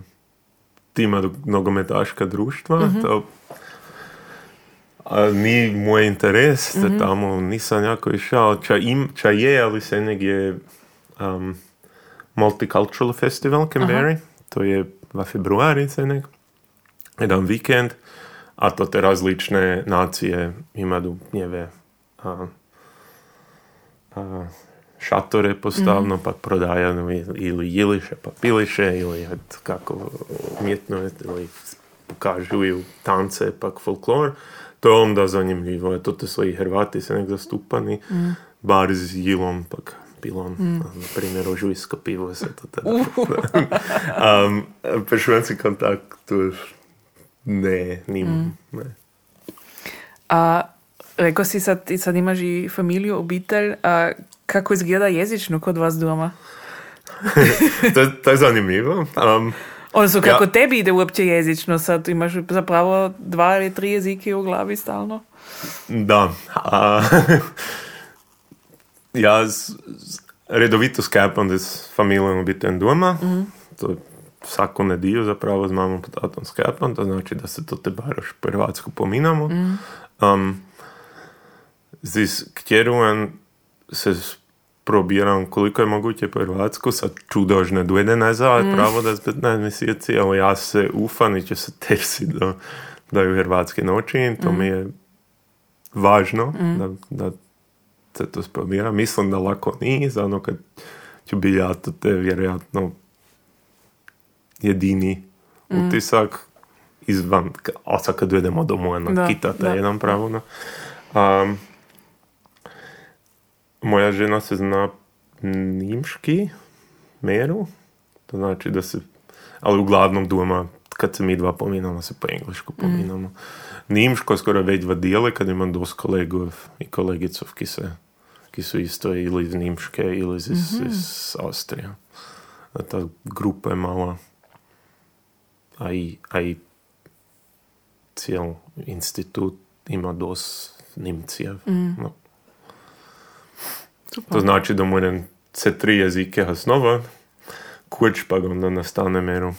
tima nogometaška društva. To, a ni moj interes, da tamo nisam jako išao. Ča, im, ča je, ali se negdje um, Multicultural Festival Canberra. To je v februari se nek. Jedan vikend. a to te različne nacije imaju njeve a, a, šatore postavno, pa prodajaju ili jiliše, pa piliše, ili kako umjetno, ili pokažuju tance, pak folklor. To je onda zanimljivo, to te svoji Hrvati se nek zastupani, bar z jilom, pak pilom, na primjer ožujsko pivo se to tada. um, Prešvenci kontakt, to ne, nim, ne.
A rekao si sad, sad imaš i familiju, obitelj, a kako izgleda jezično kod vas doma?
to, to je zanimljivo. Um,
Odnosno, kako
Ja.
tebi ide uopće jezično? Sad imaš zapravo dva ili tri jezike u glavi stalno?
Da. A, ja s- s- redovito skapam s familijom obiteljem doma. To je vsako nedeljo zapravo z mamom pa tatom skapam, to znači da se to te baroš po hrvatsko pominamo. Um, zdaj s kćerujem se probiram koliko je moguće po hrvatsku, sad čudož ne dojde nazad, pravo da s 15 mjeseci, ali ja se ufam i ću se tersi da, da ju hrvatski naučim, to mi je važno da, da se to sprobira. Mislim da lako nije, za ono kad ću biti ja to te vjerojatno jedini utisak izvan, a sad kad dojdemo domov na
Da,
kitata
da,
jedan pravo. No. Um, moja žena se zna nimški, meru, to znači da se, ali uglavnom doma, kad se mi dva pominamo, se po englesku pominamo. Nimško skoro već dva dijele, kad imam dost kolegov i kolegicov, ki, se, ki su isto ili iz Nimške ili iz, iz Austrije. A ta grupa je mala, a i cijel institut ima dost Nimcijev. No.
Super.
To znači da moram se tri jezike osnova, kuć pa ga onda nastane meru.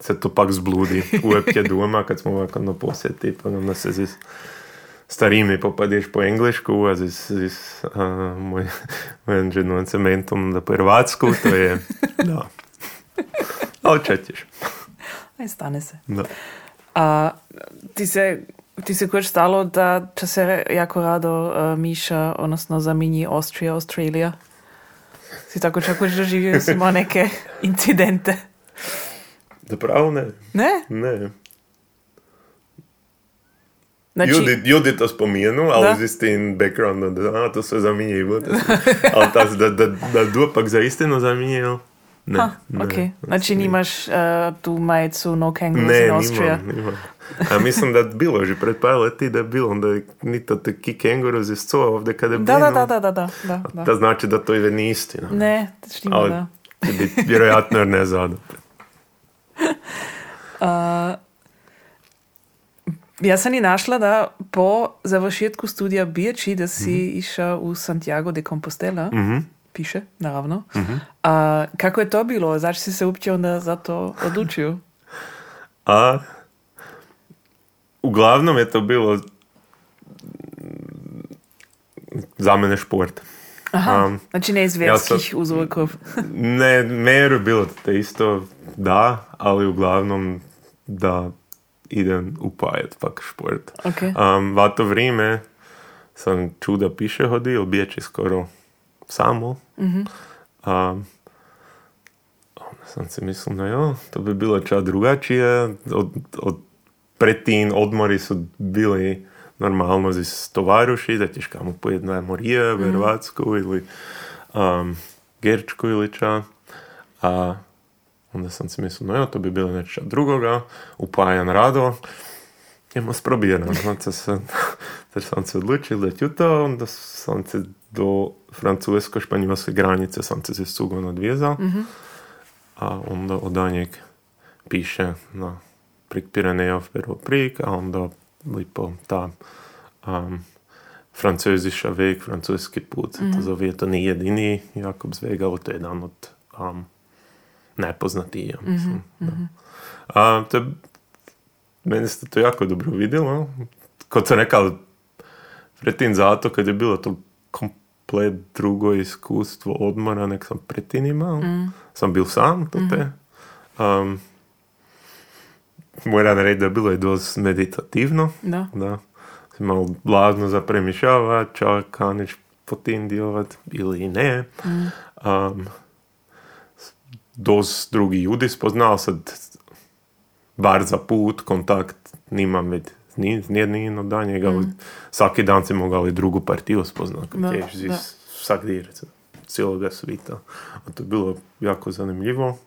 Se to pak zbludi uopće doma kad smo ovako na posjeti, pa onda se z starimi popadeš po englešku, a z, z, z a, moj, mojim ženom cementom da po hrvatsku, to je, da. Čećeš.
Aj, stane se.
Da.
A ti se, ti se koč stalo da će se jako rado uh, miša, odnosno zamini Austrija, Australija? Si tako čak već doživio si imao neke incidente?
Zapravo ne,
Ne?
ne.
Znači,
Ljudi, ljudi to spomenu, ali
Da.
z istim backgroundom, da a, to se zaminjivo. Da, se- ali ta, da, da, da dupak za istinu zaminjivo, ne.
ha,
ne.
ok. Znači nimaš uh, tu majicu No Kangaroos
Ne,
in Austria?
nimam, nimam. A mislim da je bilo že pred par leti da je bilo, onda je ni to taki kangaruz iz co ovdje kada je
Da, da,
bilo.
da, da, da, da, da, da.
To znači da to je ni istina.
Ne, štima
ali
da.
biti vjerojatno jer ne zada.
A, ja sam i našla da po završetku studija Birči da si išao u Santiago de Compostela,
Mhm.
Piše, naravno. A, kako je to bilo? Zašto si se uopće onda za to odlučio?
A uglavnom je to bilo za mene šport.
Aha,
Um,
znači ne iz
ja
vjerskih uzrokov.
Ne, meru bilo te isto, da, ali uglavnom da idem upajat pak šport.
Ok.
Um, va to vrijeme sam čuda piše hodil, bijeći skoro samo. Um, onda sam si mislil, no jo, to bi bilo ča drugačije. Od, od pretin odmori su bili normalno z tovaruši, da ćeš kamo pojedno na morije, Hrvatsku ili um, Gerčku ili ča. A onda sam si mislil, no jo, to bi bilo neča drugoga, upajan rado. Idemo sprobiram. Onda ter sam se odlučil da ću to, onda sam se do francusko-španjolske granice sam se se sugon odvijezal. A onda od danjeg piše na prik Pirenejov prvo prik, a onda lipo ta um, francoziša vek, francoski put, se to zove, to nije jedini Jakobsveg, ali to je jedan od um, najpoznatiji, ja mislim. da. A, to je meni se to jako dobro vidjelo. Kot sam rekao, pretin zato kad je bilo to komplet drugo iskustvo odmora nek sam pretin imao. Sam bil sam, to te. Um, moram reći da bilo je dosta meditativno.
Da.
Da. Si malo blazno za premišljava, čak kaniš potindijovat ili ne. Um, dost drugi ljudi spoznal sad bar za put, kontakt nimam med ni, s nijednim od danjega, ali svaki dan si mogali drugu partiju spoznat,
Da,
kad
da.
iz vsak direc, cijeloga svita. A to je bilo jako zanimljivo.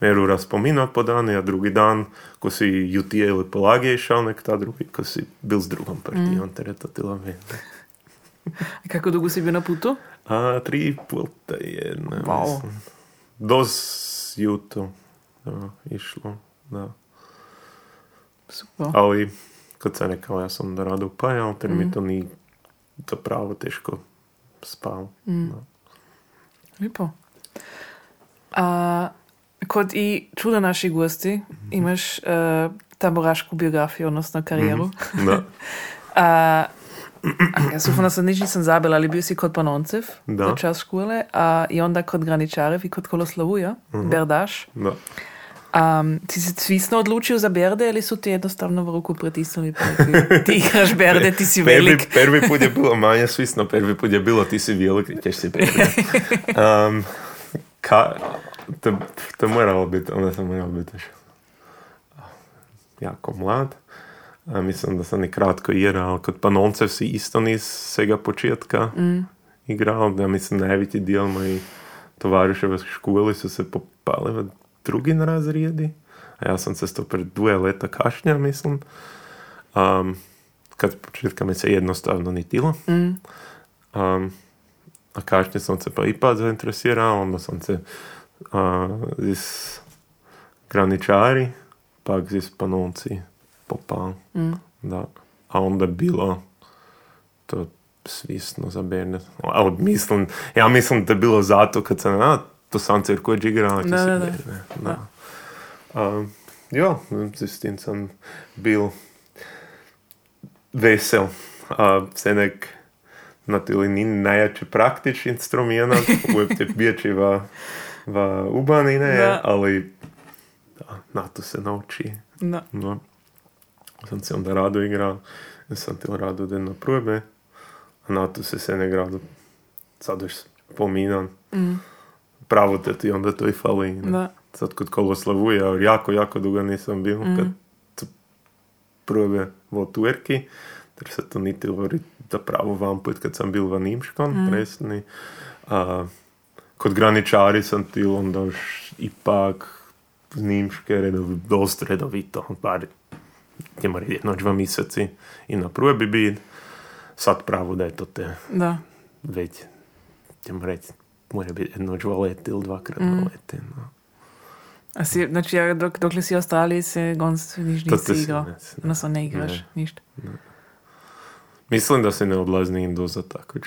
Meru raspominat po dani, a drugi dan, ko si jutije ili polagije išao, nek ta drugi, ko si bil s drugom partijom, mm. to tila me.
A kako dugo si bio na putu?
A tri puta jedna,
Wow.
mislim. Dos juto da, išlo, da.
Super.
Ali, kot sem rekel, jaz sem rado upajal, ker mm. mi mhm. to ni za pravo težko spal. Mm.
No. Lepo. Uh, kot i čuda naši gosti, mm -hmm. imaš e, uh, taborašku biografijo, odnosno kariero. Mm -hmm.
Da.
uh, Jaz upam, da se nič nisem zabil, ali bil si kot panoncev v čas škole, a i onda kot graničarev i kot koloslovuja, uh mhm. -huh. berdaš.
Da.
Ti si svisno odlučio za Berde ili su ti jednostavno v ruku pritisnuli pa rekli, ti igraš Berde, ti si velik.
prvi put je bilo manje svisno, prvi put je bilo ti si velik i ćeš si prvi. Um, ka, to, to moralo biti, onda sam morao biti jako mlad. A mislim da sam i kratko igrao, kod Panoncev si isto nis svega početka igrao. Ja mislim najveći dio moji tovariševa v školi su se popali v drugi razredi. A ja sam se to pred dvoje leta kašnja, mislim. Um, kad početka mi se jednostavno ni tilo. Um, a kasnije sam se pa ipak zainteresirao, onda sam se uh, iz graničari, pak iz panonci popao. Da. A onda bilo to svisno za Berne. Ali mislim, ja mislim da je bilo zato kad sam, a, to sam cirkođ igrao,
Da, da, da.
da. Um, ja, s tim sam bil vesel. A se nek na tili ni najjači praktič instrument, uvijek te biječi v, v ubanine,
Da.
ali da, na to se nauči.
Da.
No. Sam se onda rado igrao, sam til rado den na probe, a na to se se ne grado sad još spominam. Pravo te ti onda to i fali. ne.
Da.
Sad kod Koloslavuje, ja jako, jako dugo nisam bil, kad su probe v Otverki, ter se to niti govori da pravo vam put, kad sam bil v Nimškom, resni. A, kod graničari sam ti onda ipak z Nimške redov, dost redovito, bar idemo reći jedno dva mjeseci i na probi bit. Sad pravo da je to te
Da.
već, idemo reći, mora biti jedno dva leti ili dvakrat mm. leti. No.
A si, znači, ja, dok, dokle si u Australiji se gonc niš nisi igrao.
ne-
Odnosno ne igraš,
ne.
ništa.
Mislim da se ne odlazni im do za tako.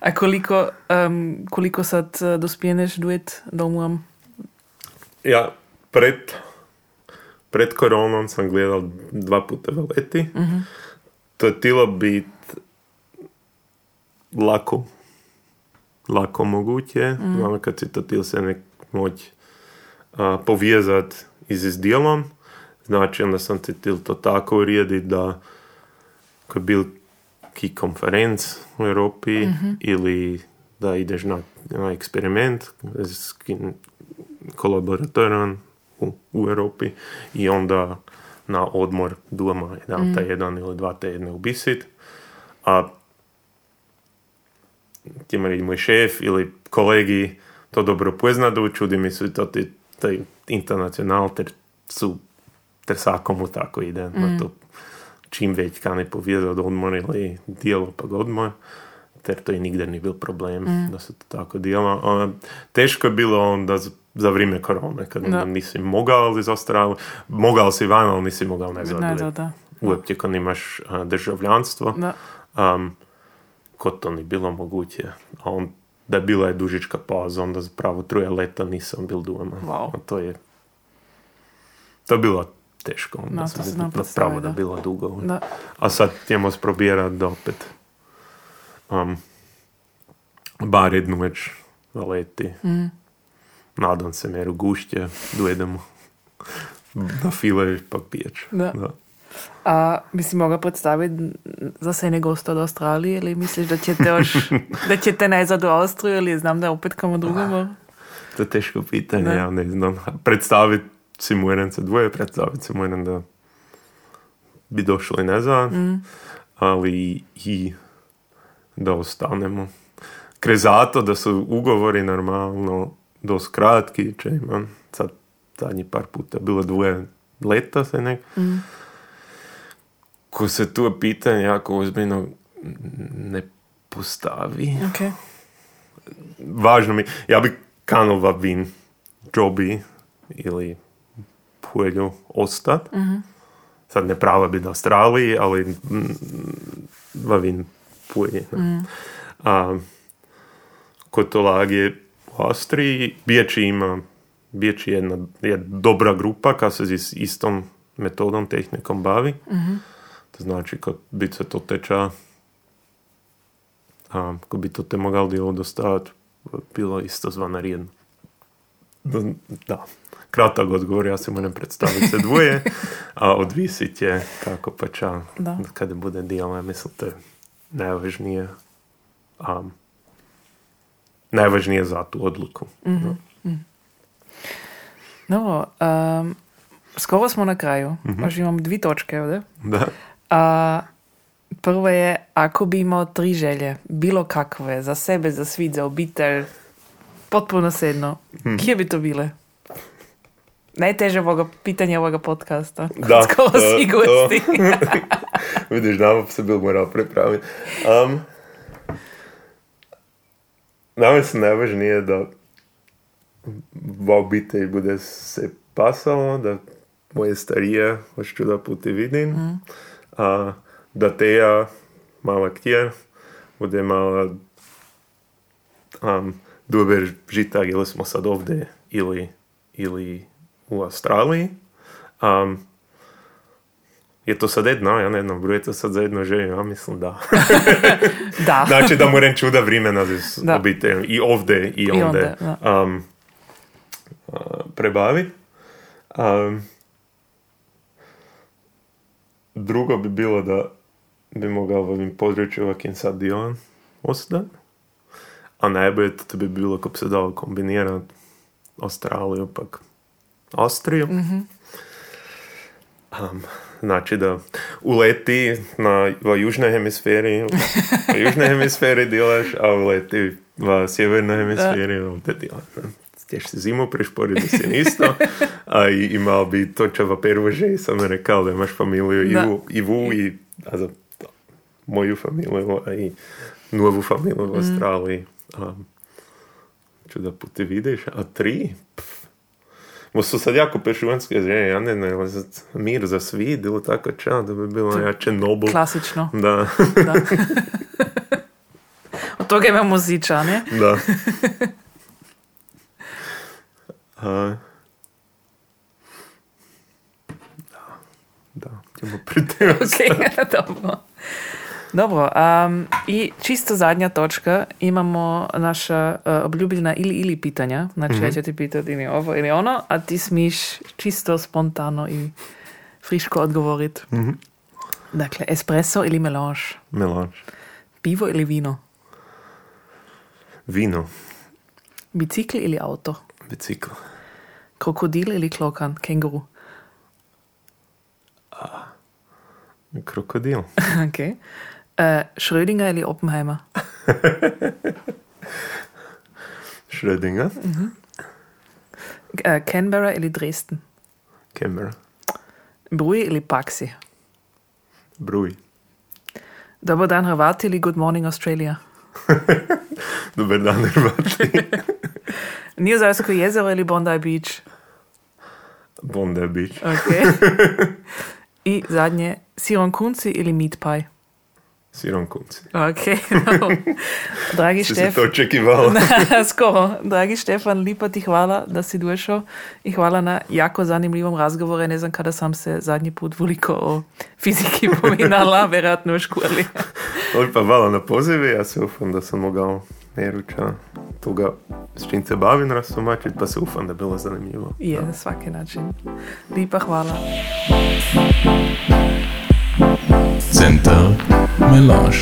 A koliko, um, koliko sad uh, dospjeneš duet domov?
ja, pred, pred koronom sam gledal dva puta v leti. To je tilo bit lako, lako moguće. Mm. kad si to til se nek moć a, povezat i s dijelom. Znači, onda sam ti til to tako uredit da ko je bil ki konferenc u Europi ili da ideš na, na eksperiment s kim kolaboratorom u, u Europi i onda na odmor doma jedan taj jedan ili dva tjedna ubisit. A reći moj šef ili kolegi to dobro poznadu, čudi mi su to ti, taj internacional, ter su ter svakomu tako ide. Na to čim već kane povezati odmor ili dijelo pa odmor. Ter to i nigdje nije bil problem da se to tako dijelo. A, teško je bilo onda za, za vrijeme korone, kad
Da.
nisi mogao iz Australije, mogao si van, ali nisi mogao nazad.
Ne, da, da.
Uopće kad imaš a, državljanstvo,
Da.
um, kod to ni bilo moguće. A on, da je bila je dužička pauza, onda zapravo truje leta nisam bil doma.
Wow.
A to je to je bilo teško. Onda
Da,
sam
to predstavi,
pravo da
da.
bilo dugo.
Da.
A sad ćemo sprobirati da opet um, bar jednu već leti.
Mm.
Nadam se meru gušće, dojedemo. Na file pa piješ.
Da.
Da.
A bi si mogla predstaviti zase ene gosta od Australije ili misliš da ćete još, da ćete najzad u Austriju ili znam da opet kamo drugamo?
To je teško pitanje,
Da.
ja ne znam. Predstaviti si moram se dvoje, predstaviti si moram da bi došli nazad, ali i da ostanemo. Kre zato da su ugovori normalno dosta kratki, če imam sad zadnji par puta bilo dvoje leta se nek. Ko se tu pitanje jako ozbiljno ne postavi
Ok.
važno mi, ja bi kanova vin džobi ili puelju ostat. Sad ne prava bi na Australiji, ali mm, va vin puelji. ne. A, kod Tolagije u Austriji, Biječi ima Biječi je jedna, je dobra grupa koja se s istom metodom, tehnikom bavi. To znači, kad bi se to teča a, ko bi to te mogal djelo dostaviti, bilo isto zvana Da, da. Kratak odgovor, ja se moram predstaviti se dvoje, a odvisit je kako pa ča,
Da.
kada bude dijelo, ja mislim to je najvažnije, a, najvažnije za tu odluku. Da.
Dobro, um, skoro smo na kraju. Još imam dvi točke ovdje.
Da.
A, prvo je, ako bi imao tri želje, bilo kakve, za sebe, za svit, za obitelj, potpuno sedno, kje bi to bile? Najteže ovoga, pitanje ovoga podcasta.
Da,
Skoro
to-
svi gosti.
Vidiš, nama se bil moral pripraviti. Um, nama se najvažnije, da v obitelji bude se pasalo, da moje starije hoću da puti vidim, a da teja, mala kjer, bude mala um, dober žitak, ili smo sad ovdje, ili, ili u Australiji. Um, je to sad jedno, ja ne znam, bruje to sad za jedno želju, ja mislim da.
da.
Znači da moram čuda vremena z
Da.
obiteljem i ovdje i,
I
onda
ondje,
um, uh, prebavi. Um, drugo bi bilo da bi mogao ovim području ovakvim sad dion ostati. A najbolje to bi bilo ako bi se dalo kombinirati Australiju, pak Austriju. Um, znači da uleti na v južnoj hemisferi, v južnoj hemisferi delaš, a uleti v sjevernoj hemisferi, ovdje delaš. Ne. Ćeš si zimu prišporiti da si isto, a i imao bi to čo v prvo že sam rekao da imaš familiju i,
Da.
u, i vu i a za moju familiju a i novu familiju u Australiji. Um, ću da puti vidiš, a tri? Pff. Mo su sad jako pešuvanske žene, ja ne znam, za mir za svid ili tako ča, da bi bilo jače Nobel.
Klasično.
Da,
Da. Od toga imamo ziča, ne?
da. Da, da, ćemo pri temu
Ok, dobro. Dobro, um, čisto zadnja točka, imamo naša uh, obljubljena ili ili pitanja, znači ja ću ti pitati ili ovo ili ono, a ti smiš čisto spontano i friško odgovoriti. Dakle, espresso ili melange,
Melange.
pivo ili vino,
Vino,
bicikl ili auto,
bicikl,
krokodil ili klokan, kenguru.
krokodil,
ok. Uh, Schrödinger ili Oppenheimer,
Schrödinger,
uh, Canberra ili Dresden,
Canberra,
Bruj ili Paxi,
Bruj.
Dobar dan Hrvati ili Good Morning Australia.
Dobar dan, Hrvati.
Nizozemsko jezero ili Bondi Beach.
Bondi Beach.
Ok. I zadnje, siron kunci ili meat pie.
Sirom kunci.
Ok, no. Dragi
Si se
Štef,
to očekivala?
skoro. Dragi Štefan, lipa ti hvala da si došao i hvala na jako zanimljivom razgovoru. Ne znam kada sam se zadnji put veliko o fiziki pominala, vjerojatno u školi.
Lipa hvala na pozivi, ja se ufam da sam mogao Neruča toga s čim se bavim rastomačit, pa se ufam da je bilo zanimljivo.
Je, na svaki način. Lipa hvala.
Center Melange.